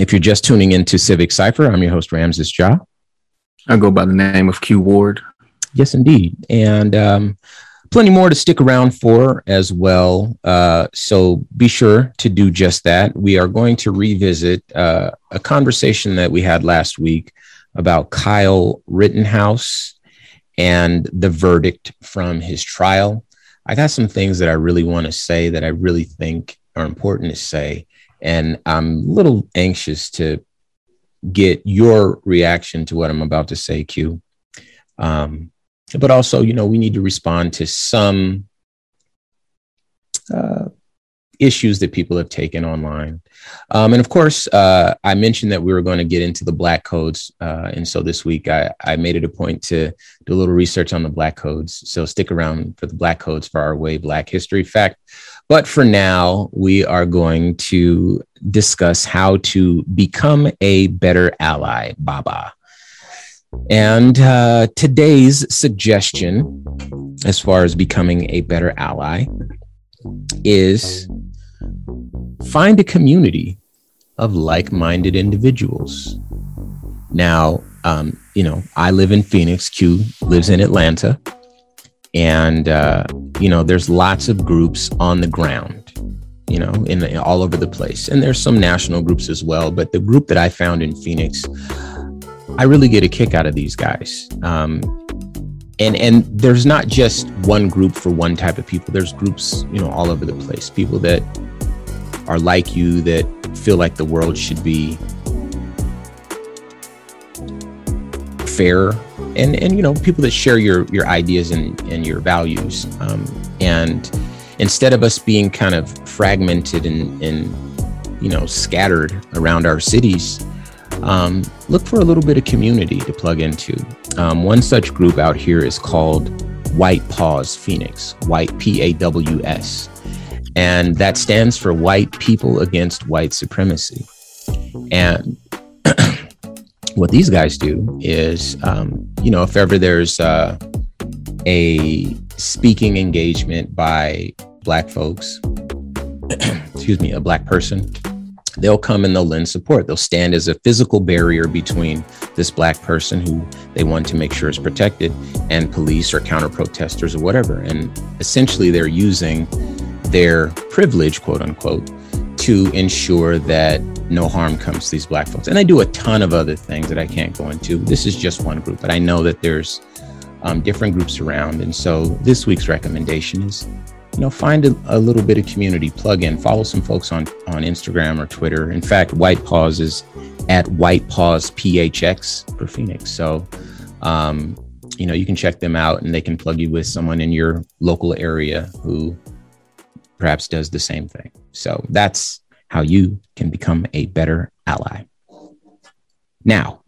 If you're just tuning into Civic Cipher, I'm your host, Ramses Ja. I go by the name of Q Ward. Yes, indeed. And um, plenty more to stick around for as well. Uh, so be sure to do just that. We are going to revisit uh, a conversation that we had last week about Kyle Rittenhouse and the verdict from his trial. I got some things that I really want to say that I really think are important to say. And I'm a little anxious to get your reaction to what I'm about to say, Q. Um, but also, you know, we need to respond to some uh, issues that people have taken online. Um, and of course, uh, I mentioned that we were going to get into the black codes. Uh, and so this week I, I made it a point to do a little research on the black codes. So stick around for the black codes for our way black history fact. But for now, we are going to discuss how to become a better ally, Baba. And uh, today's suggestion, as far as becoming a better ally, is find a community of like minded individuals. Now, um, you know, I live in Phoenix, Q lives in Atlanta. And, uh, you know, there's lots of groups on the ground, you know, in, in all over the place. And there's some national groups as well. But the group that I found in Phoenix, I really get a kick out of these guys. Um, and and there's not just one group for one type of people. There's groups, you know, all over the place. People that are like you that feel like the world should be fair and and you know people that share your your ideas and and your values um, and instead of us being kind of fragmented and and you know scattered around our cities um, look for a little bit of community to plug into. Um, one such group out here is called white paws phoenix white p-a-w-s and that stands for white people against white supremacy. And what these guys do is, um, you know, if ever there's uh, a speaking engagement by Black folks, excuse me, a Black person, they'll come and they'll lend support. They'll stand as a physical barrier between this Black person who they want to make sure is protected and police or counter protesters or whatever. And essentially, they're using their privilege, quote unquote, to ensure that no harm comes to these black folks. And I do a ton of other things that I can't go into. This is just one group, but I know that there's um, different groups around. And so this week's recommendation is, you know, find a, a, little bit of community, plug in, follow some folks on, on Instagram or Twitter. In fact, White Paws is at White Paws PHX for Phoenix. So, um, you know, you can check them out and they can plug you with someone in your local area who perhaps does the same thing. So that's how you can become a better ally. Now,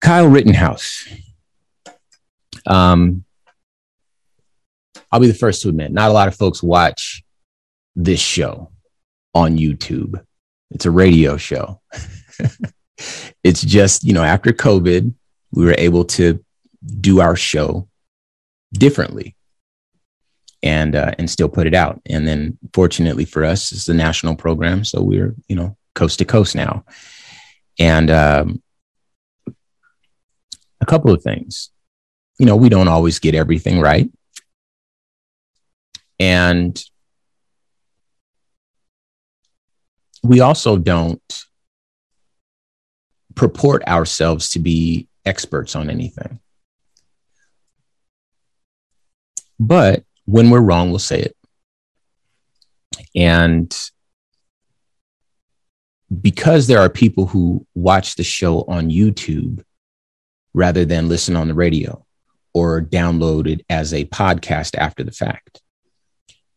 Kyle Rittenhouse. Um, I'll be the first to admit, not a lot of folks watch this show on YouTube. It's a radio show. it's just, you know, after COVID, we were able to do our show differently and uh, and still put it out. And then, fortunately for us, it's a national program, so we're you know coast to coast now. And um, a couple of things, you know, we don't always get everything right, and we also don't purport ourselves to be experts on anything. But when we're wrong, we'll say it. And because there are people who watch the show on YouTube rather than listen on the radio or download it as a podcast after the fact.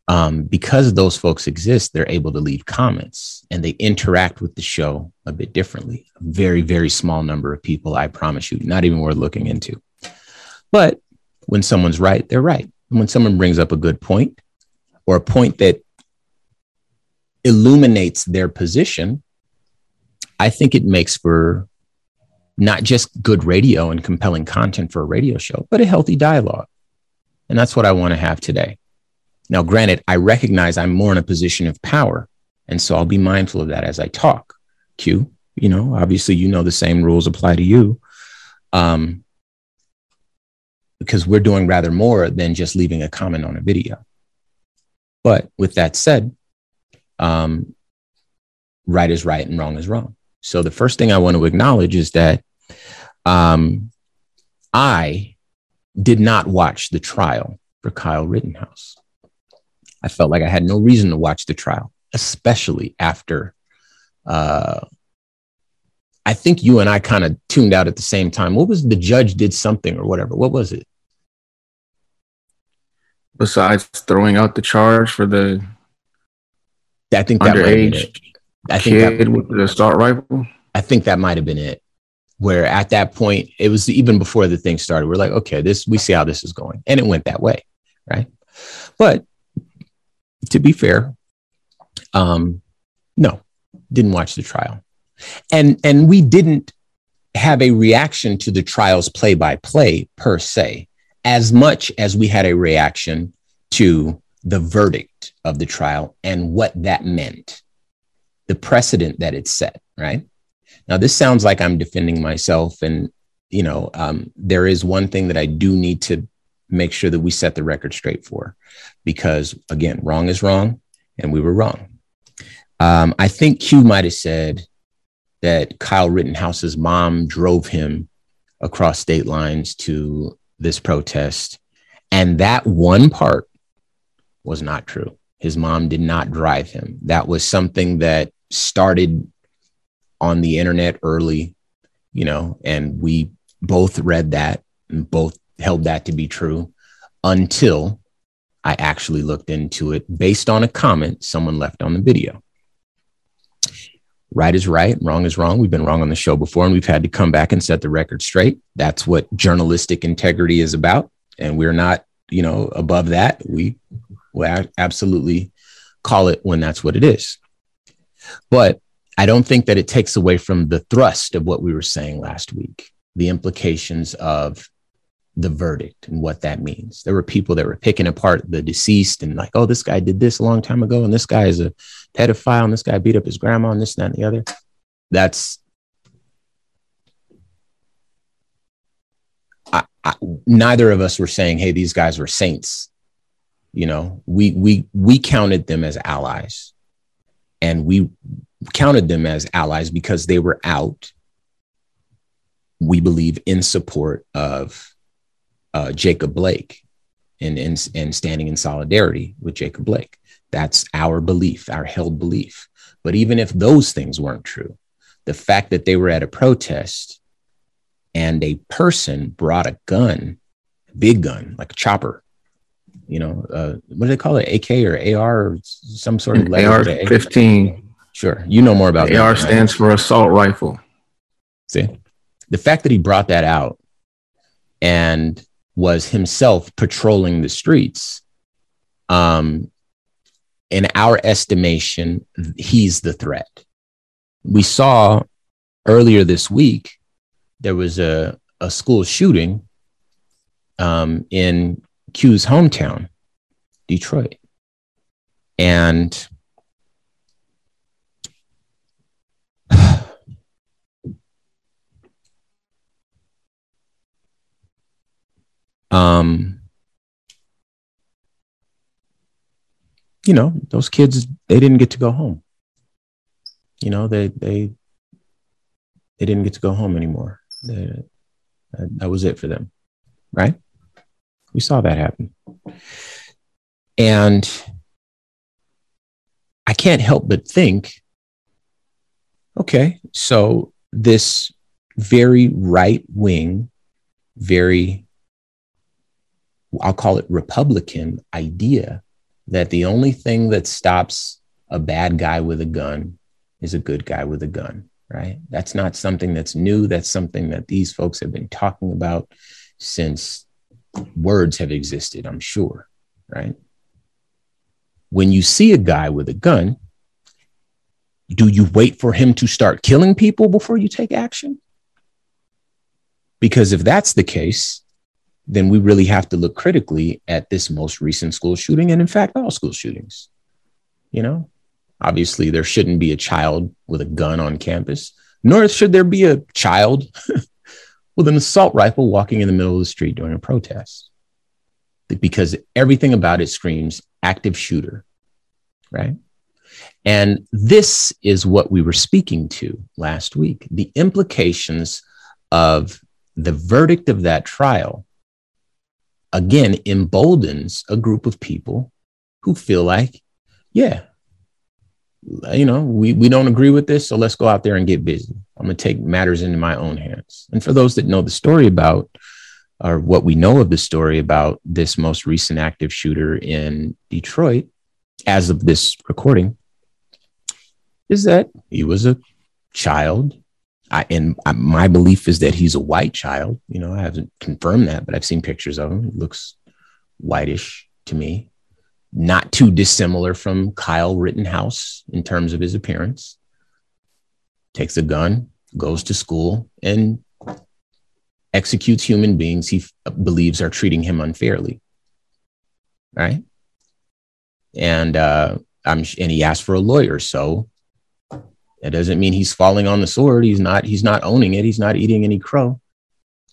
Um, because those folks exist, they're able to leave comments and they interact with the show a bit differently. A very, very small number of people, I promise you, not even worth looking into. But when someone's right, they're right when someone brings up a good point or a point that illuminates their position, I think it makes for not just good radio and compelling content for a radio show, but a healthy dialogue. And that's what I want to have today. Now, granted, I recognize I'm more in a position of power And so I'll be mindful of that as I talk. Q, you know, obviously, you know, the same rules apply to you. Um, because we're doing rather more than just leaving a comment on a video. But with that said, um, right is right and wrong is wrong. So the first thing I want to acknowledge is that um, I did not watch the trial for Kyle Rittenhouse. I felt like I had no reason to watch the trial, especially after. Uh, I think you and I kind of tuned out at the same time. What was the judge did something or whatever? What was it? Besides throwing out the charge for the I think that underage I think kid that, with the assault rifle. I think that might have been it. Where at that point, it was even before the thing started. We're like, okay, this we see how this is going, and it went that way, right? But to be fair, um, no, didn't watch the trial, and and we didn't have a reaction to the trials play by play per se, as much as we had a reaction to the verdict of the trial and what that meant, the precedent that it set, right? Now, this sounds like I'm defending myself, and you know, um, there is one thing that I do need to make sure that we set the record straight for, because again, wrong is wrong, and we were wrong. Um, I think Q might have said that Kyle Rittenhouse's mom drove him across state lines to this protest, and that one part was not true. His mom did not drive him. That was something that started on the internet early, you know, and we both read that and both held that to be true until I actually looked into it based on a comment someone left on the video. Right is right, wrong is wrong. We've been wrong on the show before, and we've had to come back and set the record straight. That's what journalistic integrity is about. And we're not, you know, above that. We will absolutely call it when that's what it is. But I don't think that it takes away from the thrust of what we were saying last week, the implications of the verdict and what that means. There were people that were picking apart the deceased and like, oh, this guy did this a long time ago, and this guy is a pedophile, and this guy beat up his grandma, and this, and that, and the other. That's I, I, neither of us were saying, hey, these guys were saints. You know, we we we counted them as allies, and we counted them as allies because they were out, we believe, in support of uh, Jacob Blake and, and, and standing in solidarity with Jacob Blake. That's our belief, our held belief. But even if those things weren't true, the fact that they were at a protest and a person brought a gun, a big gun, like a chopper, you know, uh, what do they call it? AK or AR or some sort of AR 15. Sure. You know more about that. AR stands right? for assault rifle. See, the fact that he brought that out and was himself patrolling the streets, um, in our estimation, he's the threat. We saw earlier this week there was a, a school shooting um, in Q's hometown, Detroit. And um, you know, those kids they didn't get to go home. You know, they they they didn't get to go home anymore. They, that, was it for them, right? We saw that happen, and I can't help but think, okay, so this very right wing, very I'll call it Republican idea that the only thing that stops a bad guy with a gun is a good guy with a gun, right? That's not something that's new. That's something that these folks have been talking about since words have existed, I'm sure, right? When you see a guy with a gun, do you wait for him to start killing people before you take action? Because if that's the case, then we really have to look critically at this most recent school shooting and in fact all school shootings you know Obviously, there shouldn't be a child with a gun on campus, nor should there be a child with an assault rifle walking in the middle of the street during a protest. Because everything about it screams active shooter, right? And this is what we were speaking to last week the implications of the verdict of that trial, again, emboldens a group of people who feel like, yeah, you know, we, we don't agree with this, so let's go out there and get busy. I'm going to take matters into my own hands. And for those that know the story about, or what we know of the story about this most recent active shooter in Detroit, as of this recording, is that he was a child. I, and my belief is that he's a white child. You know, I haven't confirmed that, but I've seen pictures of him. He looks whitish to me not too dissimilar from Kyle Rittenhouse in terms of his appearance. Takes a gun, goes to school, and executes human beings he f- believes are treating him unfairly. Right. And uh, I'm and he asked for a lawyer, so that doesn't mean he's falling on the sword. He's not. He's not owning it. He's not eating any crow.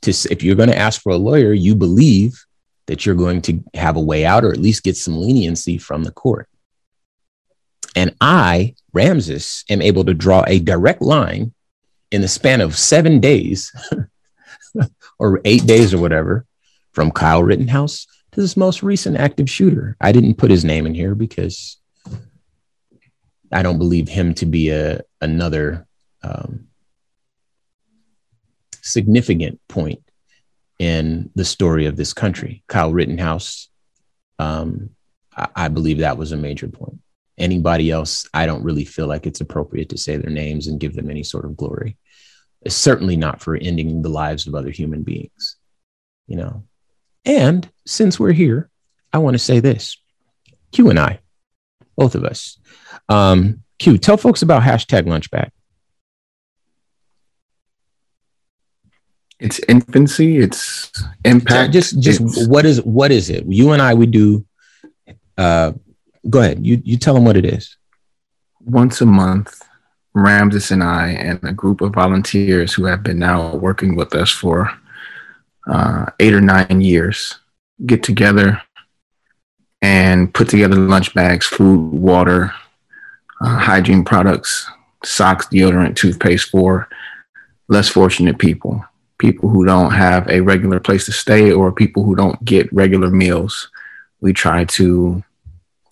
To if you're going to ask for a lawyer, you believe that you're going to have a way out or at least get some leniency from the court. And I, Ramses, am able to draw a direct line in the span of seven days or eight days or whatever from Kyle Rittenhouse to this most recent active shooter. I didn't put his name in here because I don't believe him to be a another um, significant point in the story of this country. Kyle Rittenhouse, um, I, I believe that was a major point. Anybody else, I don't really feel like it's appropriate to say their names and give them any sort of glory. Certainly not for ending the lives of other human beings, you know. And since we're here, I want to say this Q and I, both of us. Um, Q, tell folks about hashtag lunchback. It's infancy. It's impact. Just, just it's, what is what is it? You and I, we do. Uh, go ahead. You you tell them what it is. Once a month, Ramses and I and a group of volunteers who have been now working with us for uh, eight or nine years get together and put together lunch bags, food, water, uh, hygiene products, socks, deodorant, toothpaste for less fortunate people people who don't have a regular place to stay or people who don't get regular meals. We try to,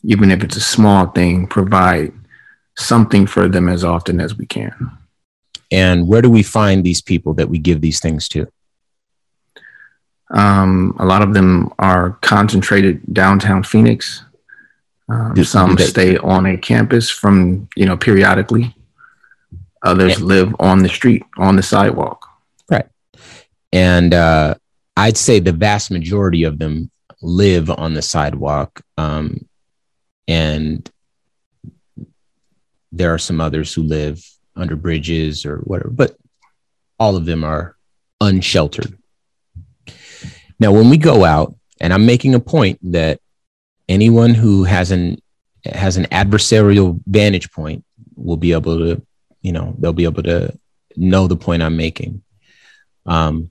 even if it's a small thing, provide something for them as often as we can. And where do we find these people that we give these things to? Um, a lot of them are concentrated downtown Phoenix. Um, some stay on a campus from, you know, periodically. Others and, live on the street, on the sidewalk. Right, and uh, I'd say the vast majority of them live on the sidewalk. Um, and there are some others who live under bridges or whatever, but all of them are unsheltered. Now, when we go out, and I'm making a point that anyone who has an has an adversarial vantage point will be able to, you know, they'll be able to know the point I'm making. Um,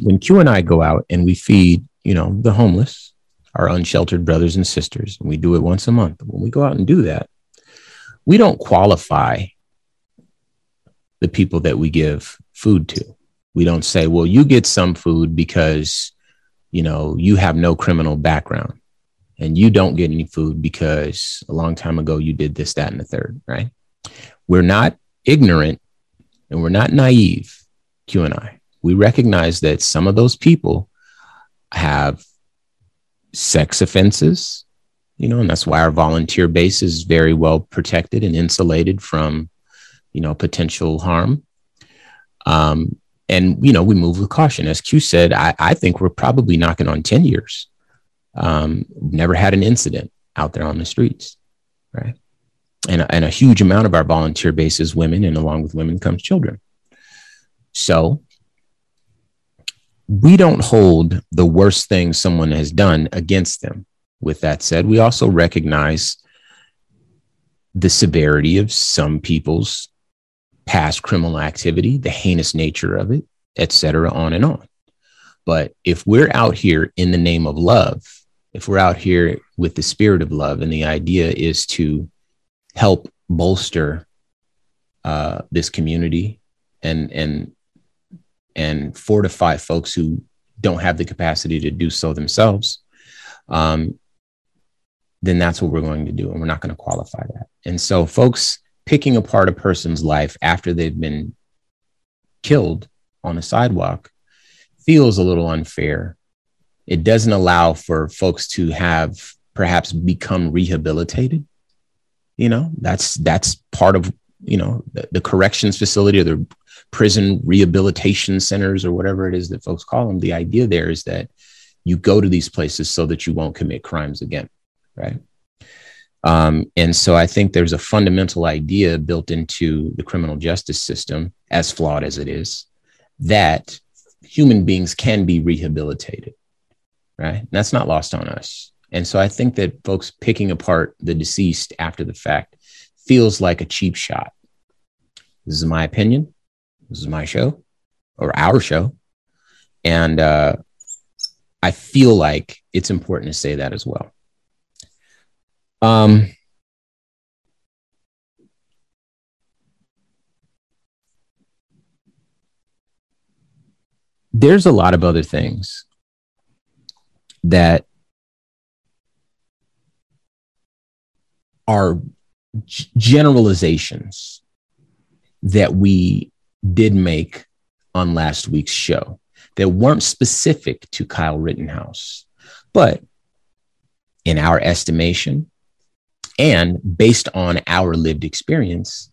when Q and I go out and we feed, you know, the homeless, our unsheltered brothers and sisters, and we do it once a month. When we go out and do that, we don't qualify the people that we give food to. We don't say, well, you get some food because, you know, you have no criminal background and you don't get any food because a long time ago you did this, that, and the third, right? We're not ignorant and we're not naive, Q and I we recognize that some of those people have sex offenses, you know, and that's why our volunteer base is very well protected and insulated from, you know, potential harm. Um, and, you know, we move with caution. As Q said, I, I think we're probably knocking on 10 years. Um, never had an incident out there on the streets, right? And, and a huge amount of our volunteer base is women, and along with women comes children. So we don't hold the worst thing someone has done against them. With that said, we also recognize the severity of some people's past criminal activity, the heinous nature of it, et cetera, on and on. But if we're out here in the name of love, if we're out here with the spirit of love, and the idea is to help bolster uh, this community and and and fortify folks who don't have the capacity to do so themselves, um, then that's what we're going to do, and we're not going to qualify that. And so, folks picking apart a person's life after they've been killed on a sidewalk feels a little unfair. It doesn't allow for folks to have perhaps become rehabilitated. You know, that's that's part of you know the, the corrections facility or the prison rehabilitation centers or whatever it is that folks call them. The idea there is that you go to these places so that you won't commit crimes again, right? Um, and so I think there's a fundamental idea built into the criminal justice system, as flawed as it is, that human beings can be rehabilitated, right? And that's not lost on us. And so I think that folks picking apart the deceased after the fact feels like a cheap shot. This is my opinion. This is my show or our show. And uh, I feel like it's important to say that as well. Um, there's a lot of other things that are g- generalizations that we did make on last week's show that weren't specific to Kyle Rittenhouse, but in our estimation, and based on our lived experience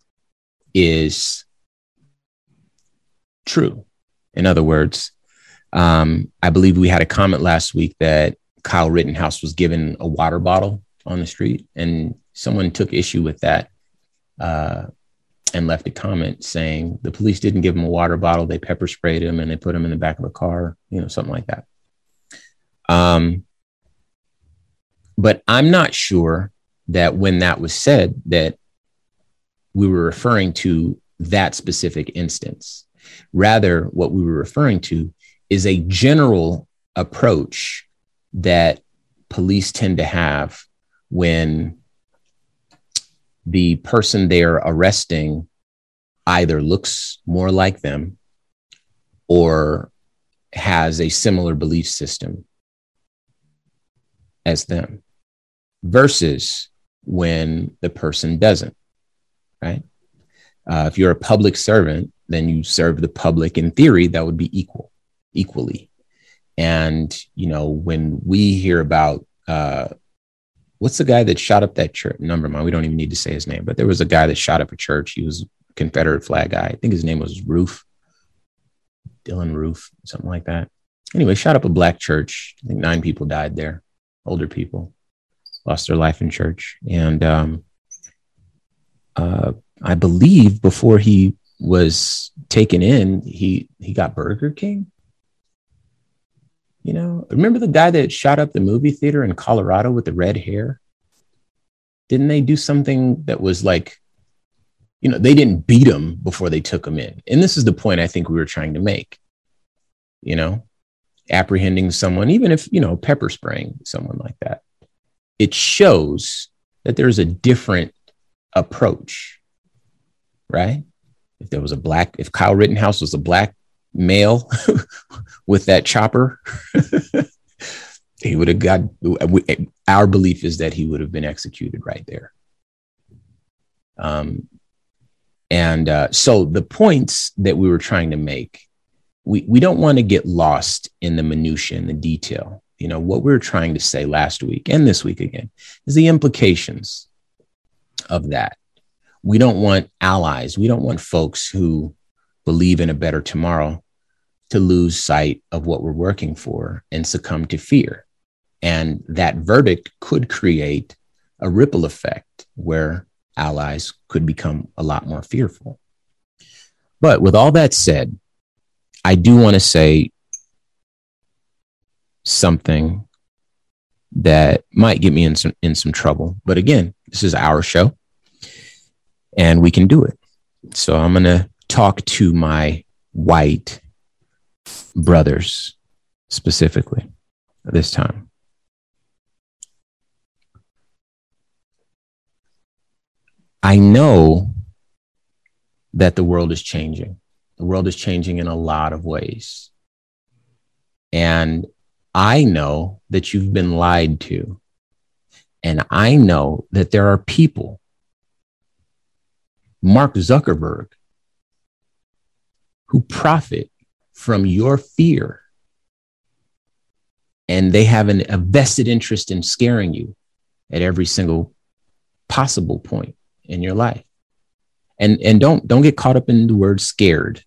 is true. In other words, um, I believe we had a comment last week that Kyle Rittenhouse was given a water bottle on the street, and someone took issue with that uh, and left a comment saying the police didn't give him a water bottle; they pepper sprayed him and they put him in the back of a car, you know, something like that. Um, but I'm not sure that when that was said that we were referring to that specific instance. Rather what we were referring to is a general approach that police tend to have when the person they're arresting either looks more like them or has a similar belief system as them versus when the person doesn't, right? Uh, if you're a public servant, then you serve the public. In theory, that would be equal, equally. And you know, when we hear about uh, what's the guy that shot up that church? Number mind, we don't even need to say his name, but there was a guy that shot up a church. He was Confederate flag guy. I think his name was Roof, Dylann Roof, something like that. Anyway, shot up a black church. I think nine people died there, older people lost their life in church. And um, uh, I believe before he was taken in, he he got Burger King. You know, remember the guy that shot up the movie theater in Colorado with the red hair? Didn't they do something that was like, you know, they didn't beat him before they took him in. And this is the point I think we were trying to make. You know, apprehending someone, even if, you know, pepper spraying someone like that it shows that there's a different approach, right? If there was a black, if Kyle Rittenhouse was a black male with that chopper, he would have got. Our belief is that he would have been executed right there. Um, and uh, so the points that we were trying to make, we, we don't want to get lost in the minutia and the detail you know what we're trying to say last week and this week again is the implications of that. We don't want allies. We don't want folks who believe in a better tomorrow to lose sight of what we're working for and succumb to fear. And that verdict could create a ripple effect where allies could become a lot more fearful. But with all that said i do want to say something that might get me in some in some trouble. But again, this is our show. and we can do it. So I'm going to talk to my white brothers specifically this time. I know that the world is changing. The world is changing in a lot of ways. And I know that you've been lied to. And I know that there are people, Mark Zuckerberg, who profit from your fear. And they have an, a vested interest in scaring you at every single possible point in your life. And and don't don't get caught up in the word scared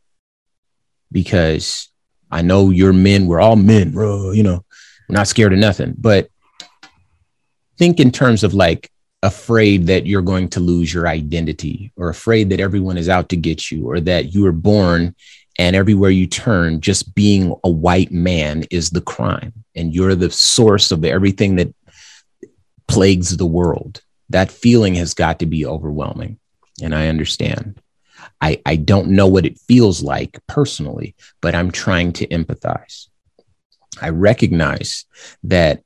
because I know you're men, we're all men, bro, you know, we're not scared of nothing. But think in terms of like afraid that you're going to lose your identity or afraid that everyone is out to get you or that you were born and everywhere you turn just being a white man is the crime and you're the source of everything that plagues the world that feeling has got to be overwhelming. And I understand. I, I don't know what it feels like personally, but I'm trying to empathize. I recognize that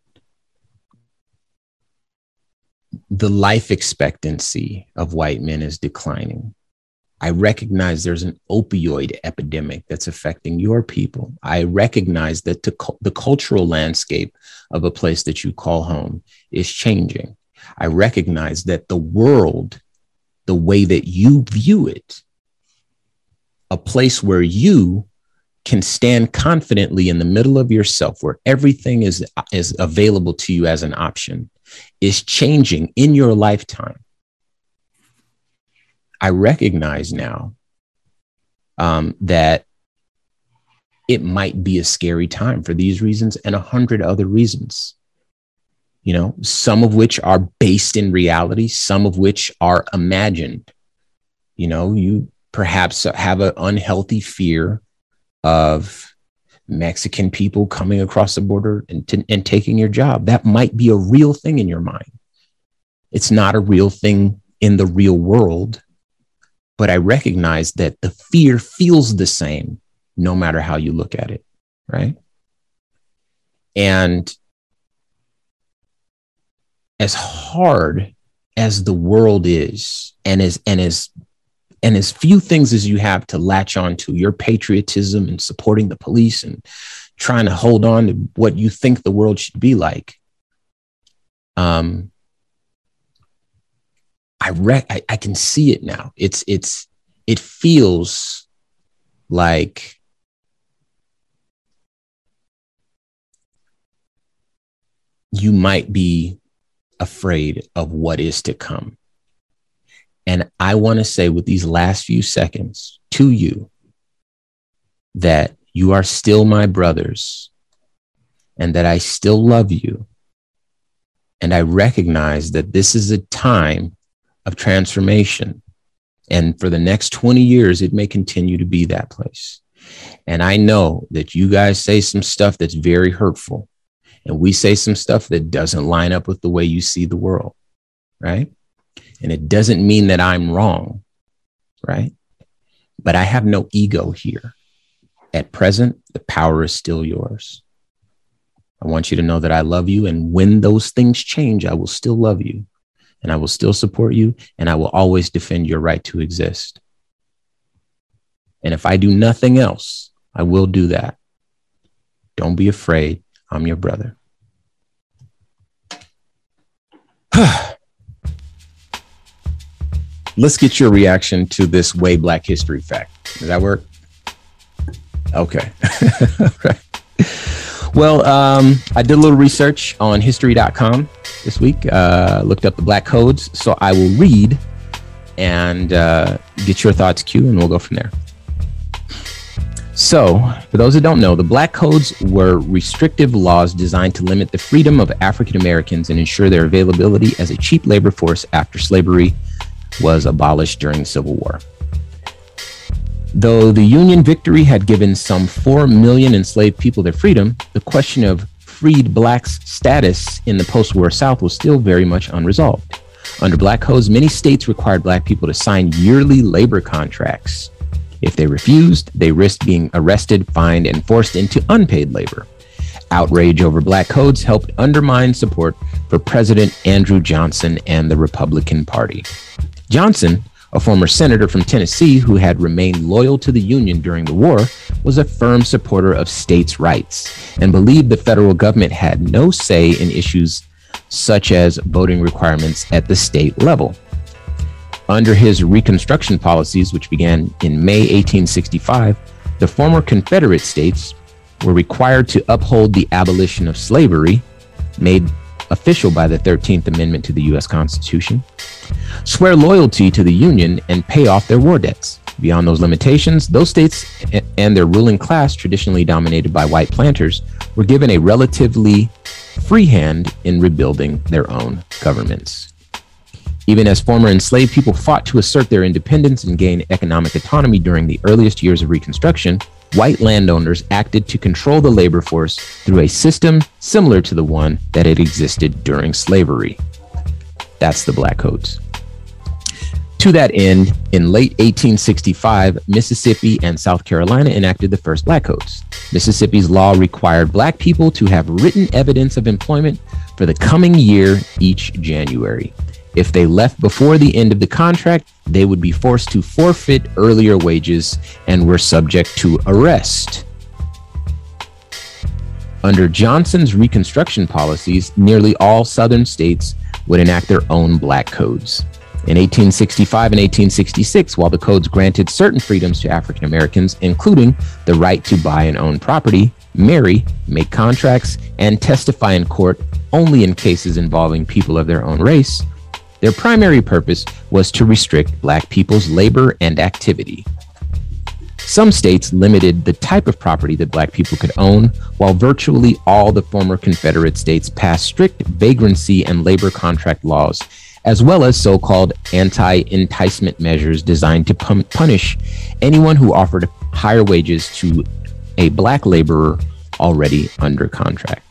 the life expectancy of white men is declining. I recognize there's an opioid epidemic that's affecting your people. I recognize that the, the cultural landscape of a place that you call home is changing. I recognize that the world, the way that you view it, a place where you can stand confidently in the middle of yourself, where everything is, is available to you as an option, is changing in your lifetime. I recognize now um, that it might be a scary time for these reasons and a hundred other reasons you know, some of which are based in reality, some of which are imagined. You know, you perhaps have an unhealthy fear of Mexican people coming across the border and, t- and taking your job. That might be a real thing in your mind. It's not a real thing in the real world, but I recognize that the fear feels the same no matter how you look at it, right? And as hard as the world is and as and as and as few things as you have to latch on to your patriotism and supporting the police and trying to hold on to what you think the world should be like um i I, I can see it now it's it's it feels like you might be afraid of what is to come. And I want to say with these last few seconds to you that you are still my brothers and that I still love you. And I recognize that this is a time of transformation. And for the next 20 years, it may continue to be that place. And I know that you guys say some stuff that's very hurtful and we say some stuff that doesn't line up with the way you see the world, right? And it doesn't mean that I'm wrong, right? But I have no ego here. At present, the power is still yours. I want you to know that I love you. And when those things change, I will still love you and I will still support you and I will always defend your right to exist. And if I do nothing else, I will do that. Don't be afraid. I'm your brother. Let's get your reaction to this way black history fact. Does that work? Okay. Well, um, I did a little research on history.com this week, uh, looked up the black codes. So I will read and uh, get your thoughts, Q, and we'll go from there. So, for those that don't know, the Black Codes were restrictive laws designed to limit the freedom of African Americans and ensure their availability as a cheap labor force after slavery was abolished during the Civil War. Though the Union victory had given some 4 million enslaved people their freedom, the question of freed blacks' status in the post war South was still very much unresolved. Under black codes, many states required black people to sign yearly labor contracts. If they refused, they risked being arrested, fined, and forced into unpaid labor. Outrage over black codes helped undermine support for President Andrew Johnson and the Republican Party. Johnson, a former senator from Tennessee who had remained loyal to the Union during the war, was a firm supporter of states' rights and believed the federal government had no say in issues such as voting requirements at the state level. Under his Reconstruction policies, which began in May 1865, the former Confederate states were required to uphold the abolition of slavery, made official by the 13th Amendment to the U.S. Constitution, swear loyalty to the Union, and pay off their war debts. Beyond those limitations, those states and their ruling class, traditionally dominated by white planters, were given a relatively free hand in rebuilding their own governments. Even as former enslaved people fought to assert their independence and gain economic autonomy during the earliest years of Reconstruction, white landowners acted to control the labor force through a system similar to the one that had existed during slavery. That's the Black Codes. To that end, in late 1865, Mississippi and South Carolina enacted the first Black Codes. Mississippi's law required Black people to have written evidence of employment for the coming year each January. If they left before the end of the contract, they would be forced to forfeit earlier wages and were subject to arrest. Under Johnson's Reconstruction policies, nearly all Southern states would enact their own black codes. In 1865 and 1866, while the codes granted certain freedoms to African Americans, including the right to buy and own property, marry, make contracts, and testify in court only in cases involving people of their own race, their primary purpose was to restrict Black people's labor and activity. Some states limited the type of property that Black people could own, while virtually all the former Confederate states passed strict vagrancy and labor contract laws, as well as so called anti enticement measures designed to pun- punish anyone who offered higher wages to a Black laborer already under contract.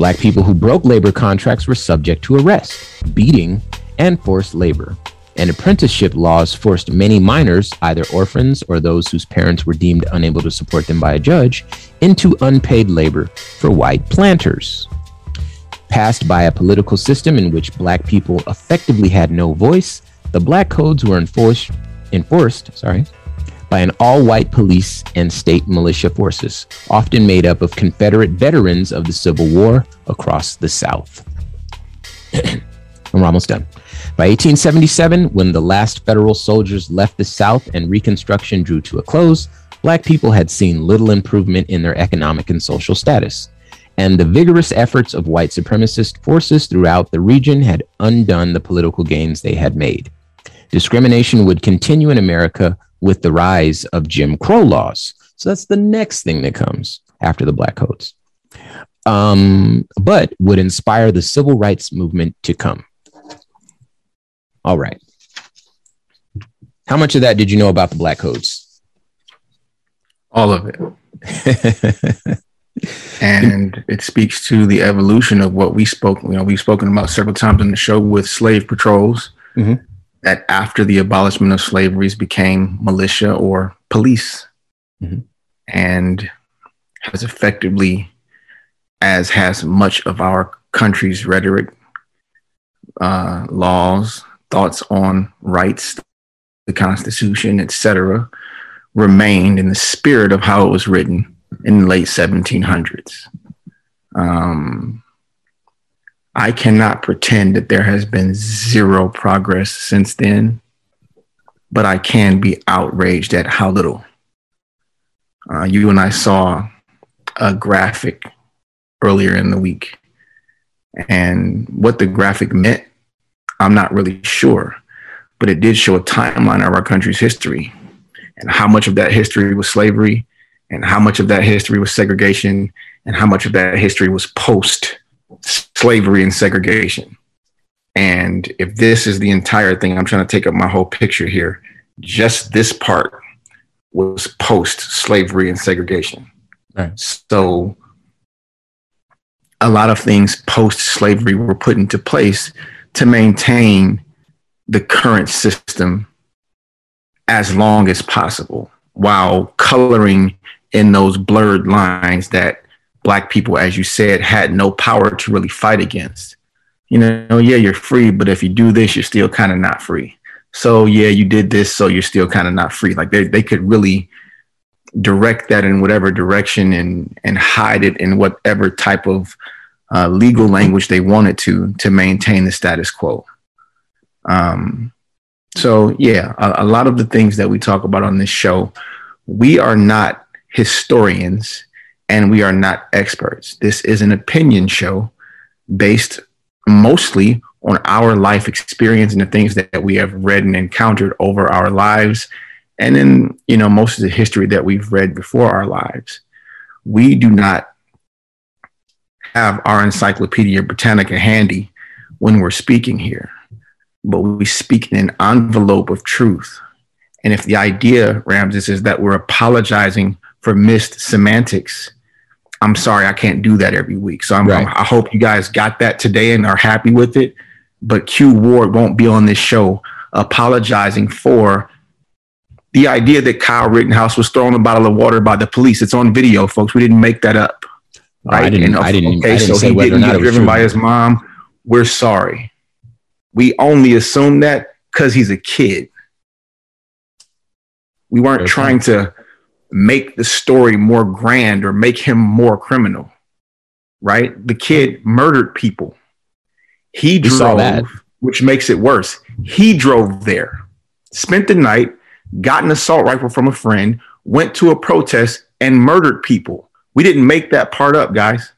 Black people who broke labor contracts were subject to arrest, beating, and forced labor. And apprenticeship laws forced many minors, either orphans or those whose parents were deemed unable to support them by a judge, into unpaid labor for white planters. Passed by a political system in which black people effectively had no voice, the black codes were enforced, enforced sorry, by an all white police and state militia forces, often made up of Confederate veterans of the Civil War across the South. and We're almost done. By 1877, when the last federal soldiers left the South and Reconstruction drew to a close, Black people had seen little improvement in their economic and social status. And the vigorous efforts of white supremacist forces throughout the region had undone the political gains they had made. Discrimination would continue in America with the rise of Jim Crow laws. So that's the next thing that comes after the Black Codes, um, but would inspire the civil rights movement to come. All right. How much of that did you know about the Black Codes? All of it. and it speaks to the evolution of what we spoke. You know, we've spoken about several times in the show with slave patrols. Mm-hmm that after the abolishment of slavery became militia or police mm-hmm. and has effectively as has much of our country's rhetoric uh, laws thoughts on rights the constitution etc remained in the spirit of how it was written in the late 1700s um, I cannot pretend that there has been zero progress since then, but I can be outraged at how little. Uh, you and I saw a graphic earlier in the week, and what the graphic meant, I'm not really sure, but it did show a timeline of our country's history and how much of that history was slavery, and how much of that history was segregation, and how much of that history was post slavery and segregation. And if this is the entire thing, I'm trying to take up my whole picture here. Just this part was post slavery and segregation. Right. So a lot of things post slavery were put into place to maintain the current system as long as possible while coloring in those blurred lines that black people, as you said, had no power to really fight against. You know, yeah, you're free, but if you do this, you're still kind of not free. So yeah, you did this, so you're still kind of not free. Like they, they could really direct that in whatever direction and and hide it in whatever type of uh, legal language they wanted to to maintain the status quo. Um, so yeah, a, a lot of the things that we talk about on this show, we are not historians and we are not experts. This is an opinion show based mostly on our life experience and the things that we have read and encountered over our lives and in you know most of the history that we've read before our lives we do not have our encyclopedia britannica handy when we're speaking here but we speak in an envelope of truth and if the idea ramses is that we're apologizing for missed semantics i'm sorry i can't do that every week so right. i hope you guys got that today and are happy with it but q ward won't be on this show apologizing for the idea that Kyle Rittenhouse was throwing a bottle of water by the police. It's on video, folks. We didn't make that up. Oh, right? I didn't. And, I didn't. Okay, I didn't so he didn't get driven by his mom. We're sorry. We only assume that because he's a kid. We weren't trying to make the story more grand or make him more criminal. Right? The kid murdered people. He drove, which makes it worse. He drove there, spent the night, got an assault rifle from a friend, went to a protest and murdered people. We didn't make that part up, guys.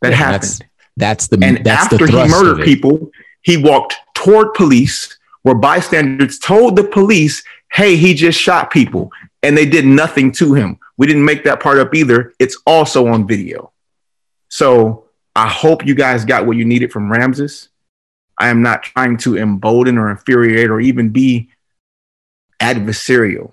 That yeah, happened. That's, that's the and that's after he murdered people, he walked toward police where bystanders told the police, "Hey, he just shot people," and they did nothing to him. We didn't make that part up either. It's also on video. So I hope you guys got what you needed from Ramses. I am not trying to embolden or infuriate or even be adversarial.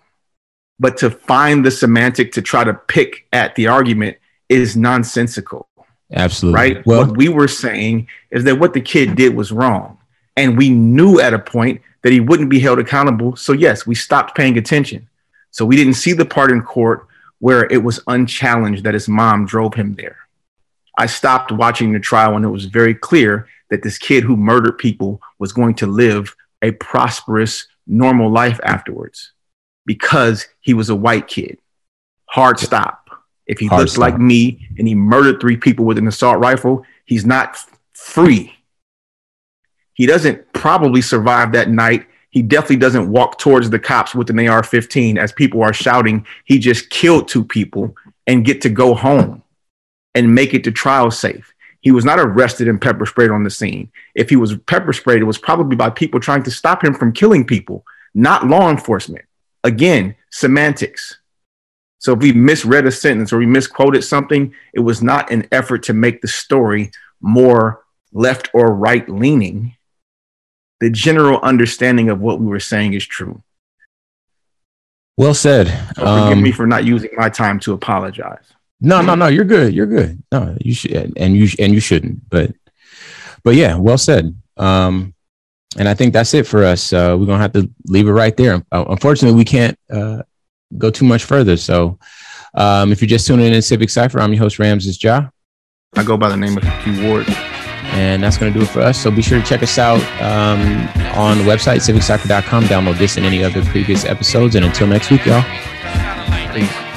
But to find the semantic to try to pick at the argument is nonsensical. Absolutely. Right? Well, what we were saying is that what the kid did was wrong. And we knew at a point that he wouldn't be held accountable. So, yes, we stopped paying attention. So, we didn't see the part in court where it was unchallenged that his mom drove him there. I stopped watching the trial when it was very clear that this kid who murdered people was going to live a prosperous, normal life afterwards because he was a white kid. Hard stop. If he Hard looks stop. like me and he murdered three people with an assault rifle, he's not free. He doesn't probably survive that night. He definitely doesn't walk towards the cops with an AR 15 as people are shouting, he just killed two people and get to go home and make it to trial safe. He was not arrested and pepper sprayed on the scene. If he was pepper sprayed, it was probably by people trying to stop him from killing people, not law enforcement. Again, semantics. So if we misread a sentence or we misquoted something, it was not an effort to make the story more left or right leaning. The general understanding of what we were saying is true. Well said. So forgive um, me for not using my time to apologize. No, no, no. You're good. You're good. No, you should, and you and you shouldn't. But, but yeah, well said. Um, and I think that's it for us. Uh, we're gonna have to leave it right there. Uh, unfortunately, we can't uh, go too much further. So, um, if you're just tuning in to Civic Cipher, I'm your host Ramses Ja. I go by the name of Q Ward. And that's going to do it for us. So be sure to check us out um, on the website, civiccipher.com. Download this and any other previous episodes. And until next week, y'all. Peace.